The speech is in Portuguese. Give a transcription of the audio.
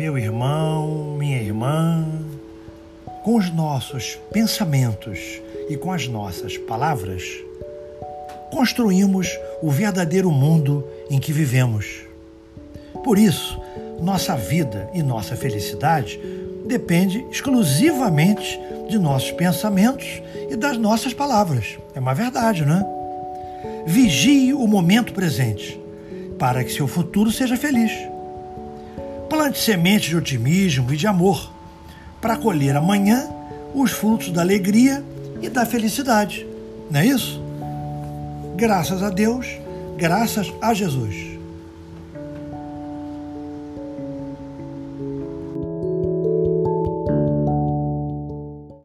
Meu irmão, minha irmã, com os nossos pensamentos e com as nossas palavras, construímos o verdadeiro mundo em que vivemos. Por isso, nossa vida e nossa felicidade depende exclusivamente de nossos pensamentos e das nossas palavras. É uma verdade, não é? Vigie o momento presente para que seu futuro seja feliz. Plante sementes de otimismo e de amor para colher amanhã os frutos da alegria e da felicidade. Não é isso? Graças a Deus, graças a Jesus.